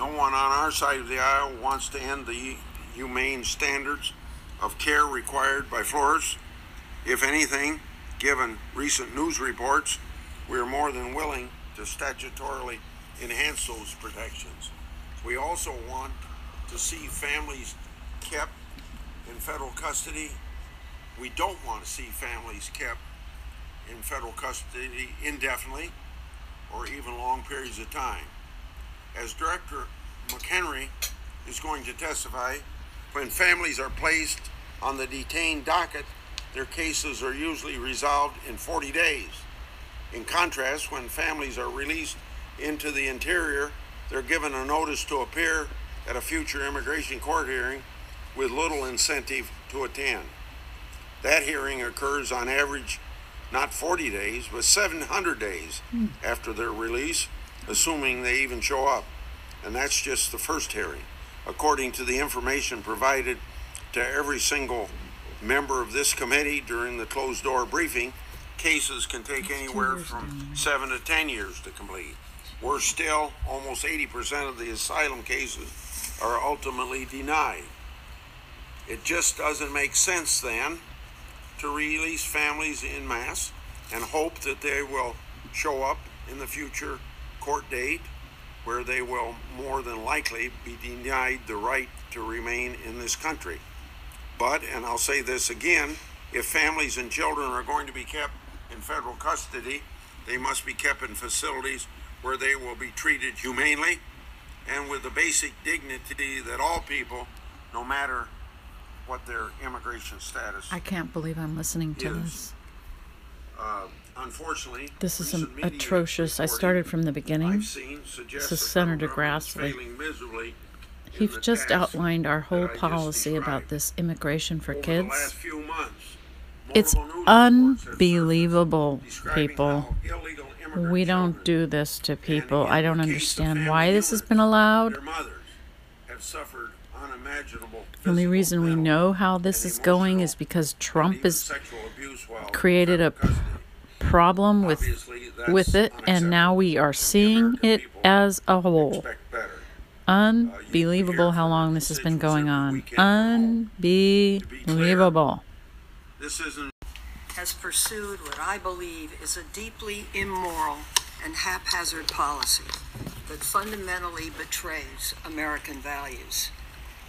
No one on our side of the aisle wants to end the humane standards of care required by Flores. If anything, given recent news reports, we are more than willing to statutorily enhance those protections. We also want to see families kept in federal custody. We don't want to see families kept in federal custody indefinitely or even long periods of time. As Director McHenry is going to testify, when families are placed on the detained docket, their cases are usually resolved in 40 days. In contrast, when families are released into the interior, they're given a notice to appear at a future immigration court hearing with little incentive to attend. That hearing occurs on average not 40 days, but 700 days hmm. after their release, assuming they even show up. And that's just the first hearing. According to the information provided to every single member of this committee during the closed door briefing, cases can take anywhere from seven to 10 years to complete. Worse still, almost 80% of the asylum cases are ultimately denied. It just doesn't make sense then to release families in mass and hope that they will show up in the future court date where they will more than likely be denied the right to remain in this country. But, and I'll say this again, if families and children are going to be kept in federal custody, they must be kept in facilities where they will be treated humanely and with the basic dignity that all people, no matter what their immigration status I can't believe I'm listening to Yes. this. uh, unfortunately, This is recent am- media atrocious. I started from the beginning. Suggests is Senator federal government is Grassley. failing miserably in He's just outlined our whole that I just policy about this immigration for Over kids. months, It's multiple news reports have surfaced unbelievable, people. how illegal immigrant We don't do this to people. I don't understand why this has been allowed. Mothers have suffered unimaginable The only reason we know how this is going is because Trump has sexual abuse while in created a. problem with with it, and now we are seeing it as a whole. Unbelievable how long this has been going on. Unbelievable. This isn't has pursued what I believe is a deeply immoral and haphazard policy that fundamentally betrays American values.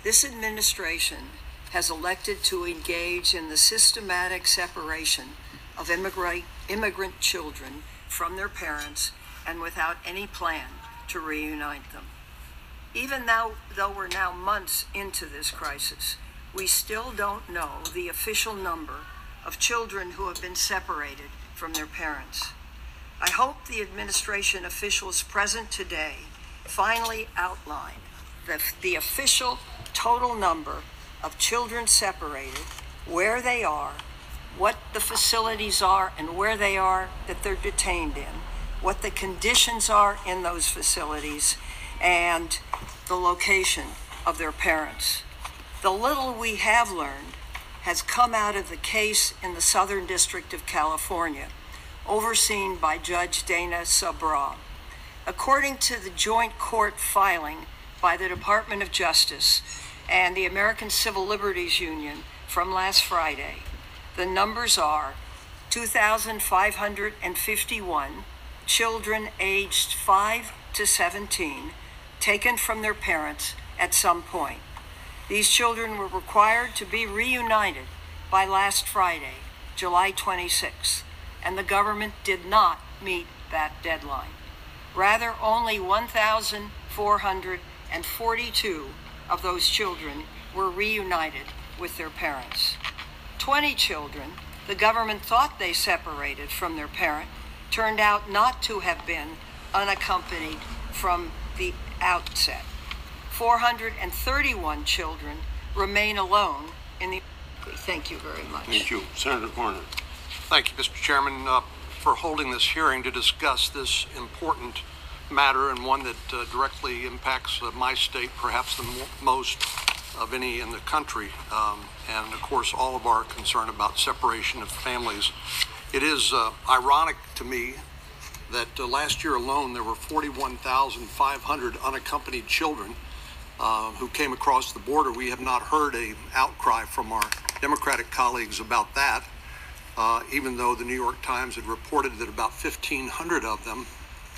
This administration has elected to engage in the systematic separation of immigrant, immigrant children from their parents and without any plan to reunite them. Even now, though we're now months into this crisis, we still don't know the official number of children who have been separated from their parents. I hope the administration officials present today finally outline the, the official total number of children separated, where they are, what the facilities are and where they are that they're detained in, what the conditions are in those facilities, and the location of their parents. The little we have learned has come out of the case in the Southern District of California, overseen by Judge Dana Sabraw. According to the joint court filing by the Department of Justice and the American Civil Liberties Union from last Friday, the numbers are 2,551 children aged 5 to 17 taken from their parents at some point. These children were required to be reunited by last Friday, July 26, and the government did not meet that deadline. Rather, only 1,442 of those children were reunited with their parents. 20 children the government thought they separated from their parent turned out not to have been unaccompanied from the outset. 431 children remain alone in the. Thank you very much. Thank you. Senator Cornyn. Thank you, Mr. Chairman, uh, for holding this hearing to discuss this important matter and one that uh, directly impacts uh, my state, perhaps the mo- most of any in the country, um, and of course, all of our concern about separation of families. It is uh, ironic to me that uh, last year alone, there were 41,500 unaccompanied children uh, who came across the border. We have not heard a outcry from our Democratic colleagues about that, uh, even though the New York Times had reported that about 1,500 of them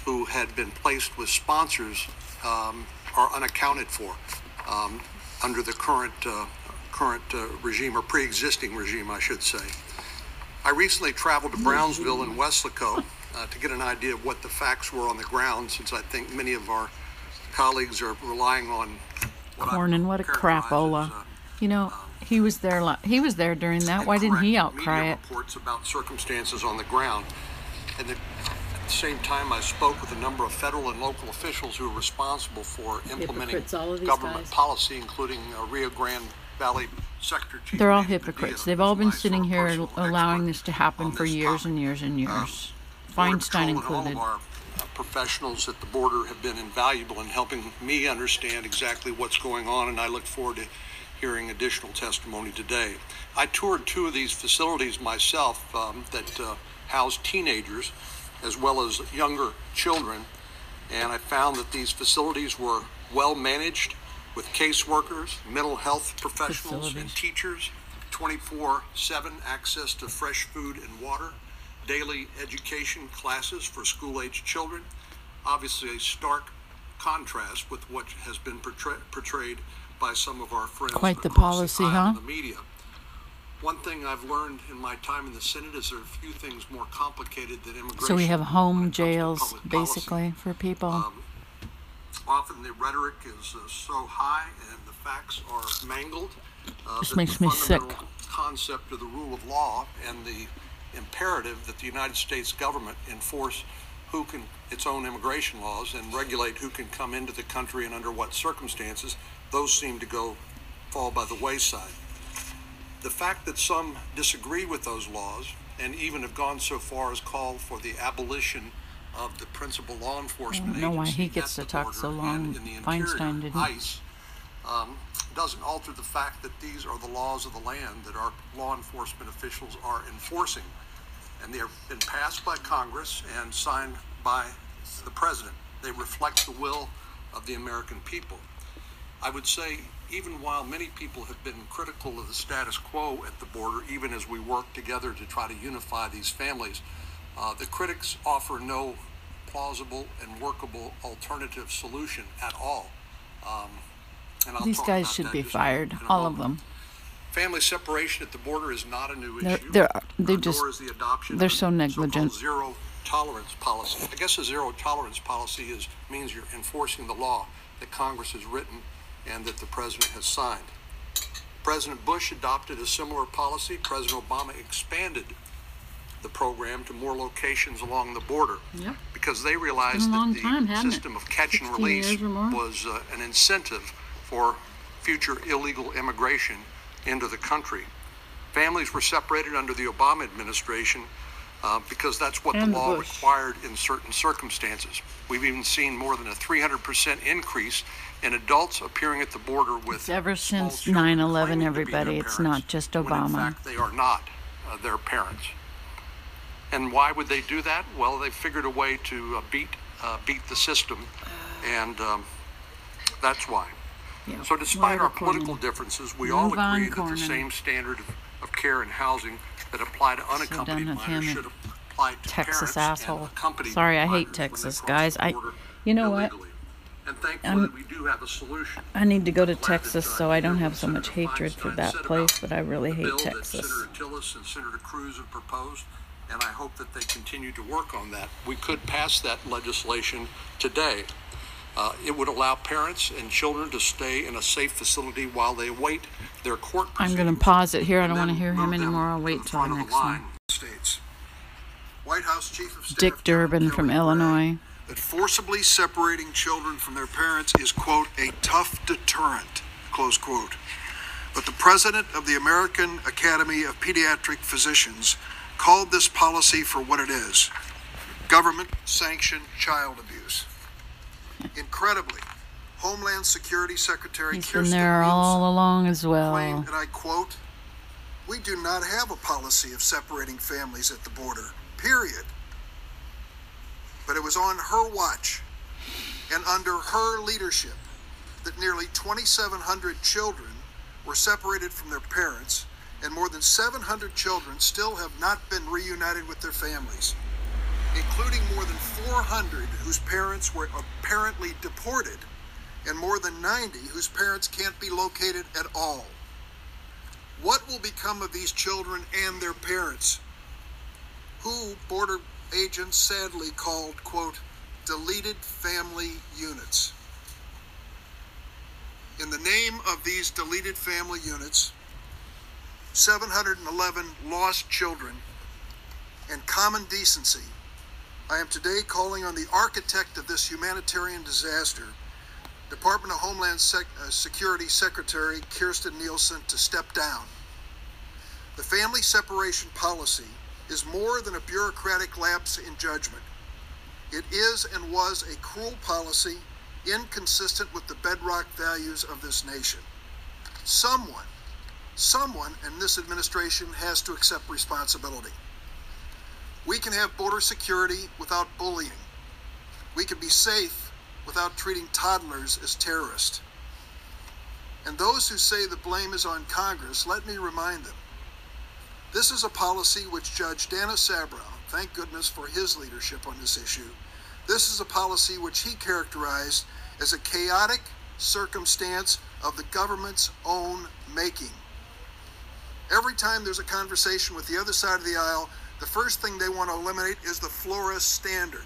who had been placed with sponsors um, are unaccounted for um, under the current uh, current uh, regime or pre-existing regime, I should say. I recently traveled to Brownsville and Weslaco uh, to get an idea of what the facts were on the ground, since I think many of our colleagues are relying on what Cornyn, what a crapola. as, uh, You know, he was there. He was there during that. Why didn't he outcry it? Reports about circumstances on the ground. And at the same time, I spoke with a number of federal and local officials who are responsible for implementing Hypocrites, all of these government guys. policy, including uh, Rio Grande Valley Sector Chief. They're all hypocrites. Padilla, They've all been sitting here allowing this to happen on for years topic. and years and years. Border Feinstein Patrol and all included. our uh, professionals at the border have been invaluable in helping me understand exactly what's going on, and I look forward to hearing additional testimony today. I toured two of these facilities myself um, that uh, house teenagers as well as younger children, and I found that these facilities were well managed with caseworkers, mental health professionals, and teachers, 24 7 access to fresh food and water, daily education classes for school aged children. Obviously, a stark contrast with what has been portray- portrayed by some of our friends. Quite the policy, aisle huh? The media. One thing I've learned in my time in the Senate is there are a few things more complicated than immigration. So we have home it comes to jails, basically, for people. Um, often the rhetoric is uh, so high and the facts are mangled. Uh, This makes me sick. Concept of the rule of law and the imperative that the United States government enforce who can its own immigration laws and regulate who can come into the country and under what circumstances. Those seem to go fall by the wayside. The fact that some disagree with those laws and even have gone so far as call for the abolition of the principal law enforcement I don't know why he gets to talk so long. in the Feinstein didn't. ICE, um, doesn't alter the fact that these are the laws of the land that our law enforcement officials are enforcing. And they have been passed by Congress and signed by the president. They reflect the will of the American people. I would say, even while many people have been critical of the status quo at the border, even as we work together to try to unify these families, uh, the critics offer no plausible and workable alternative solution at all. Um, and I'll These talk guys about should be just in a- fired, all of them. Family separation at the border is not a new They're- issue. they're- they Nor just- is the adoption they're so negligent. Zero tolerance policy. I guess a zero tolerance policy is, means you're enforcing the law that Congress has written and that the president has signed. President Bush adopted a similar policy. President Obama expanded the program to more locations along the border Yep. because they realized Been a long that the it? system of catch and release years or more? was uh, an incentive for future illegal immigration into the country. Families were separated under the Obama administration uh, because that's what And the law Bush. required in certain circumstances. We've even seen more than a 300% increase in adults appearing at the border with ever since 9/11, claiming to be their everybody. It's parents, not just Obama. fact they are not uh, their parents. And why would they do that? Well, they figured a way to uh, beat uh, beat the system, and um, that's why. Yeah. So, despite our political differences, we all Move on, agree that the same standard of, of care and housing that apply to unaccompanied of minors should apply to Texas parents asshole. and Sorry, I hate minors when they Texas, guys. I- you know what? And thankfully, I'm- we do have a solution. I need to go to Texas so I don't have so much Senator hatred for that place, but I really hate Texas. Senator Tillis and Senator Cruz have proposed, and I hope that they continue to work on that. We could pass that legislation today. Uh, it would allow parents and children to stay in a safe facility while they await their court I'm going to pause it here. I don't want to hear him anymore. I'll wait till the next one. States. White House Chief of Staff Dick Durbin from Illinois. That forcibly separating children from their parents is, quote, a tough deterrent, close quote. But the president of the American Academy of Pediatric Physicians called this policy for what it is government sanctioned child abuse. Incredibly, Homeland Security Secretary He's been Kirstjen there all along as well. claimed, and I quote, "We do not have a policy of separating families at the border. Period." But it was on her watch and under her leadership that nearly 2,700 children were separated from their parents, and more than 700 children still have not been reunited with their families, including more than 400 whose parents were apparently deported, and more than 90 whose parents can't be located at all. What will become of these children and their parents, who border agents sadly called, quote, deleted family units? In the name of these deleted family units, 711 lost children, and common decency, I am today calling on the architect of this humanitarian disaster, Department of Homeland Sec- uh, Security Secretary Kirstjen Nielsen, to step down. The family separation policy is more than a bureaucratic lapse in judgment. It is and was a cruel policy inconsistent with the bedrock values of this nation. Someone, someone in this administration has to accept responsibility. We can have border security without bullying. We can be safe without treating toddlers as terrorists. And those who say the blame is on Congress, let me remind them. This is a policy which Judge Dana Sabraw, thank goodness for his leadership on this issue, this is a policy which he characterized as a chaotic circumstance of the government's own making. Every time there's a conversation with the other side of the aisle, the first thing they want to eliminate is the Flores standard,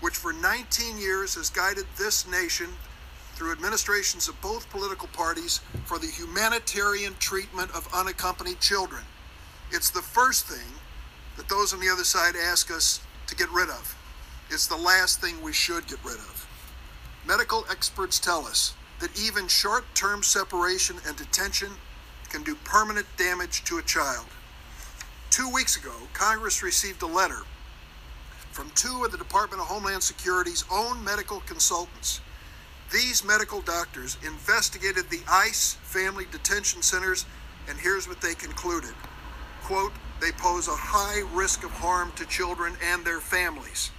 which for 19 years has guided this nation through administrations of both political parties for the humanitarian treatment of unaccompanied children. It's the first thing that those on the other side ask us to get rid of. It's the last thing we should get rid of. Medical experts tell us that even short term separation and detention can do permanent damage to a child. Two weeks ago, Congress received a letter from two of the Department of Homeland Security's own medical consultants. These medical doctors investigated the ICE family detention centers, and here's what they concluded quote, they pose a high risk of harm to children and their families.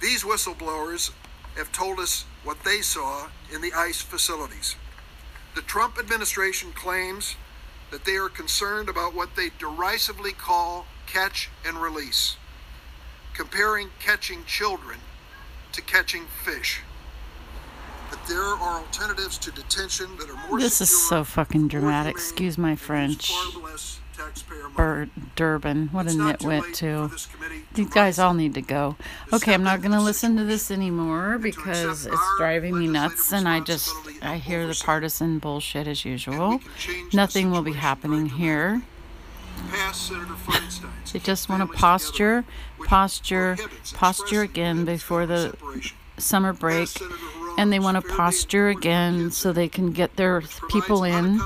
These whistleblowers have told us what they saw in the ICE facilities. The Trump administration claims that they are concerned about what they derisively call catch and release, comparing catching children to catching fish. But there are alternatives to detention that are more This is so fucking dramatic. Excuse my French. far less. Bur- Durbin. What a It's too nitwit, too. These guys all need to go. Okay, I'm not going to listen to this anymore because it's driving me nuts and I just I hear the partisan bullshit as usual. we can change the Nothing will be happening here. Pass Senator Feinstein's They just want to posture, posture, posture again before the summer break. And they want to posture again so they can get their people in.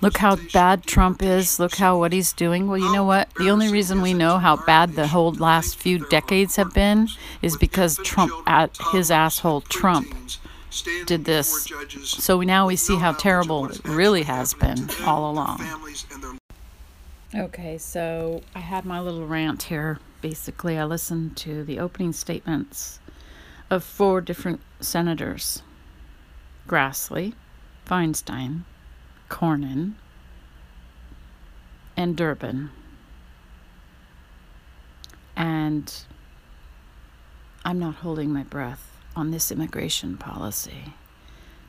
Look how bad Trump is. Look how what he's doing. Well, you know what? The only reason we know how bad the whole last few decades have been is because Trump, at his asshole Trump, did this. So now we see how terrible it really has been all along. Okay, so I had my little rant here. Basically, I listened to the opening statements of four different senators Grassley, Feinstein, Cornyn, and Durbin. And I'm not holding my breath on this immigration policy.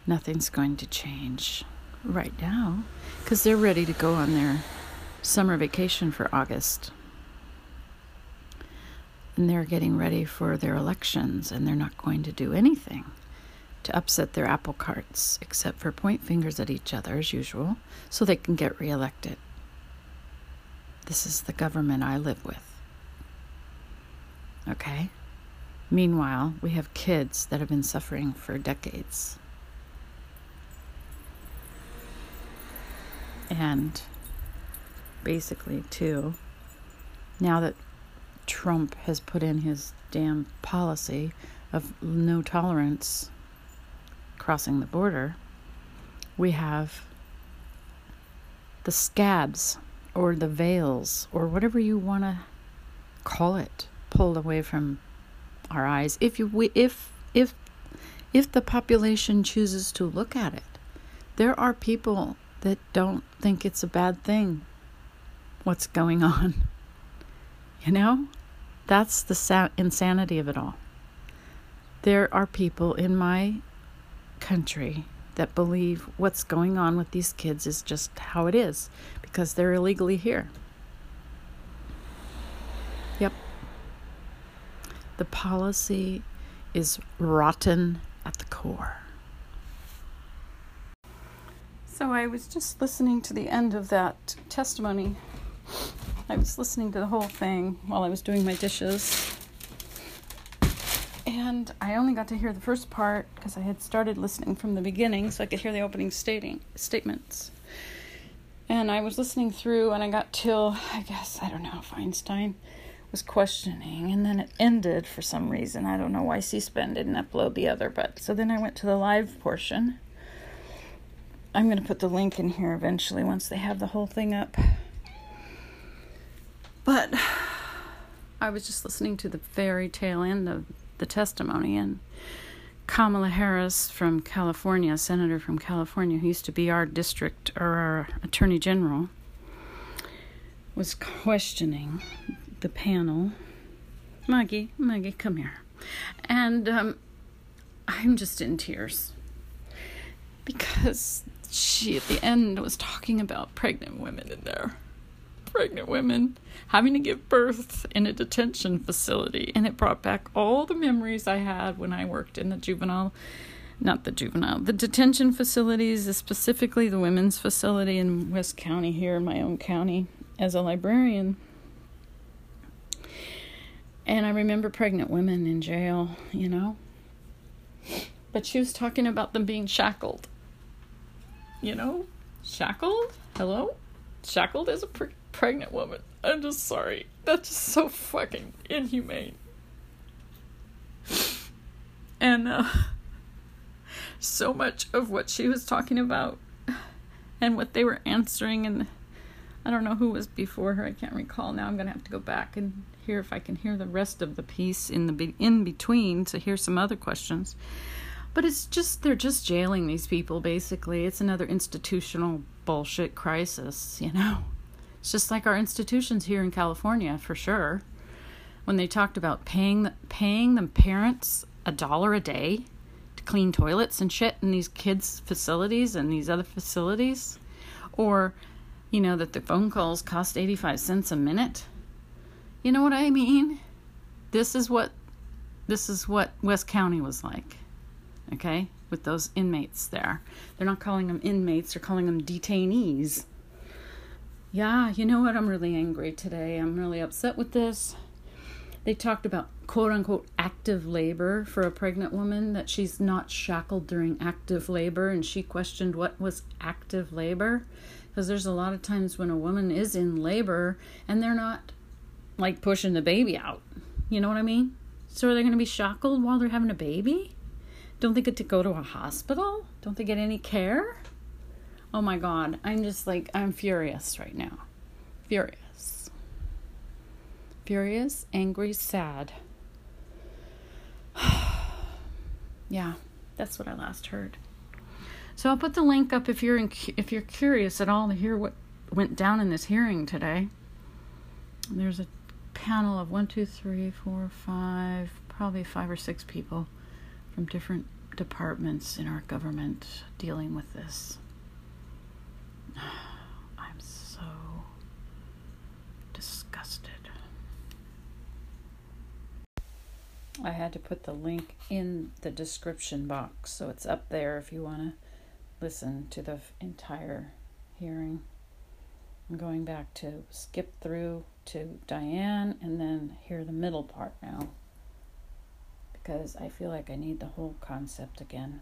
Nothing's going to change right now because they're ready to go on their summer vacation for August. And they're getting ready for their elections, and they're not going to do anything to upset their apple carts except for point fingers at each other as usual so they can get reelected. This is the government I live with. Okay? Meanwhile, we have kids that have been suffering for decades. And basically, too, now that Trump has put in his damn policy of no tolerance crossing the border, we have the scabs or the veils or whatever you want to call it pulled away from our eyes if you we, if if if the population chooses to look at it. There are people that don't think it's a bad thing what's going on. You know? That's the sa- insanity of it all. There are people in my country that believe what's going on with these kids is just how it is because they're illegally here. Yep. The policy is rotten at the core. So I was just listening to the end of that testimony. I was listening to the whole thing while I was doing my dishes. And I only got to hear the first part because I had started listening from the beginning so I could hear the opening stating statements. And I was listening through and I got till I guess I don't know Feinstein was questioning and then it ended for some reason. I don't know why C-SPAN didn't upload the other, but so then I went to the live portion. I'm going to put the link in here eventually once they have the whole thing up. But I was just listening to the very tail end of the testimony and Kamala Harris from California, senator from California, who used to be our district or our attorney general, was questioning the panel. Maggie, Maggie, come here. And um, I'm just in tears because she, at the end, was talking about pregnant women in there. Pregnant women having to give birth in a detention facility. And it brought back all the memories I had when I worked in the juvenile, not the juvenile, the detention facilities, specifically the women's facility in West County, here in my own county, as a librarian. And I remember pregnant women in jail, you know. But she was talking about them being shackled. You know? Shackled? Hello? Shackled as a pre- pregnant woman. I'm just sorry. That's just so fucking inhumane. And uh, so much of what she was talking about and what they were answering, and I don't know who was before her. I can't recall now. I'm gonna have to go back and hear if I can hear the rest of the piece in the be- in between to hear some other questions. But it's just they're just jailing these people basically. It's another institutional bullshit crisis, you know. It's just like our institutions here in California for sure. When they talked about paying the, paying the parents a dollar a day to clean toilets and shit in these kids' facilities and these other facilities, or you know that the phone calls cost 85 cents a minute. You know what I mean? This is what this is what West County was like. Okay? With those inmates there. They're not calling them inmates, they're calling them detainees. Yeah, you know what? I'm really angry today. I'm really upset with this. They talked about quote unquote active labor for a pregnant woman, that she's not shackled during active labor, and she questioned what was active labor. Because there's a lot of times when a woman is in labor and they're not like pushing the baby out. You know what I mean? So are they going to be shackled while they're having a baby? Don't they get to go to a hospital? Don't they get any care? Oh my god, I'm just like, I'm furious right now. Furious. Furious, angry, sad. yeah, that's what I last heard. So I'll put the link up if you're in, if you're curious at all to hear what went down in this hearing today. There's a panel of one, two, three, four, five, probably five or six people from different departments in our government dealing with this. I'm so disgusted. I had to put the link in the description box, so it's up there if you want to listen to the entire hearing. I'm going back to skip through to Diane and then hear the middle part now because I feel like I need the whole concept again.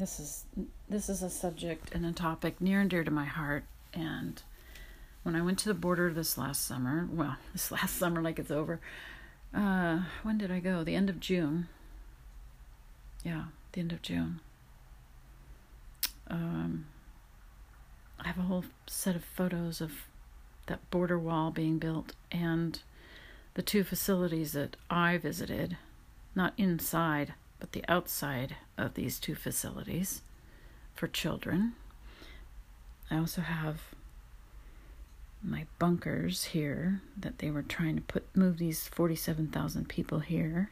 This is this is a subject and a topic near and dear to my heart and when I went to the border this last summer, well, this last summer like it's over. Uh, when did I go? The end of June. Yeah, the end of June. Um, I have a whole set of photos of that border wall being built and the two facilities that I visited, not inside, but the outside of these two facilities for children. I also have my bunkers here that they were trying to put move these 47,000 people here,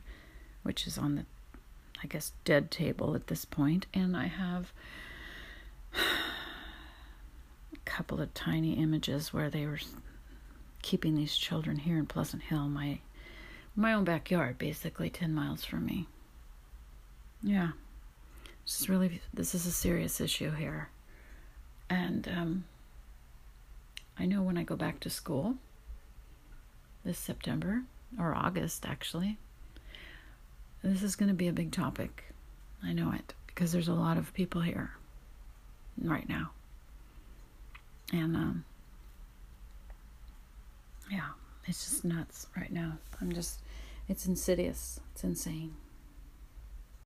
which is on the I guess dead table at this point. and I have a couple of tiny images where they were keeping these children here in Pleasant Hill, my my own backyard, basically 10 miles from me. Yeah. This is really this is a serious issue here. And um, I know when I go back to school this September or August actually, this is going to be a big topic. I know it because there's a lot of people here right now. And um yeah, it's just nuts right now. I'm just it's insidious. It's insane.